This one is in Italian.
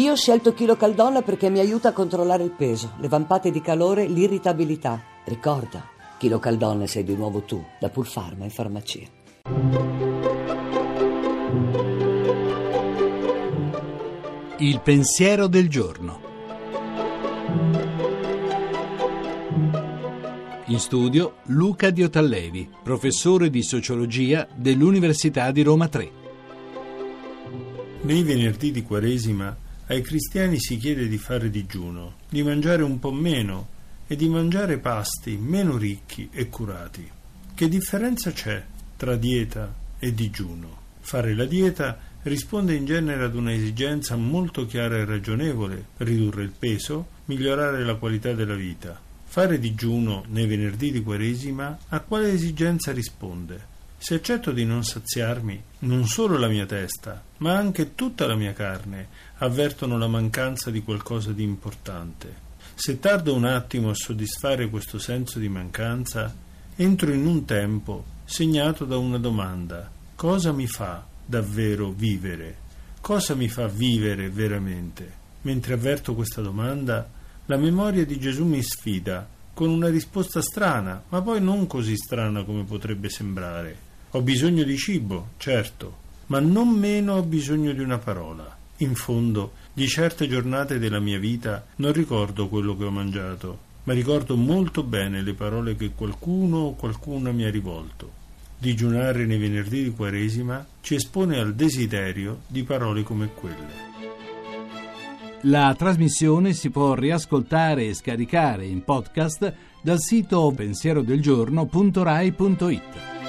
Io ho scelto Chilo Caldonna perché mi aiuta a controllare il peso, le vampate di calore, l'irritabilità. Ricorda, Chilo Caldonna sei di nuovo tu, da Pulfarma in farmacia. Il pensiero del giorno. In studio Luca Diotallevi, professore di sociologia dell'Università di Roma 3. Nei venerdì di Quaresima ai cristiani si chiede di fare digiuno, di mangiare un po' meno e di mangiare pasti meno ricchi e curati. Che differenza c'è tra dieta e digiuno? Fare la dieta risponde in genere ad una esigenza molto chiara e ragionevole, ridurre il peso, migliorare la qualità della vita. Fare digiuno nei venerdì di Quaresima a quale esigenza risponde? Se accetto di non saziarmi, non solo la mia testa, ma anche tutta la mia carne avvertono la mancanza di qualcosa di importante. Se tardo un attimo a soddisfare questo senso di mancanza, entro in un tempo segnato da una domanda: cosa mi fa davvero vivere? Cosa mi fa vivere veramente? Mentre avverto questa domanda, la memoria di Gesù mi sfida con una risposta strana, ma poi non così strana come potrebbe sembrare. Ho bisogno di cibo, certo, ma non meno ho bisogno di una parola. In fondo, di certe giornate della mia vita non ricordo quello che ho mangiato, ma ricordo molto bene le parole che qualcuno o qualcuna mi ha rivolto. Digiunare nei venerdì di Quaresima ci espone al desiderio di parole come quelle. La trasmissione si può riascoltare e scaricare in podcast dal sito pensierodelgiorno.rai.it.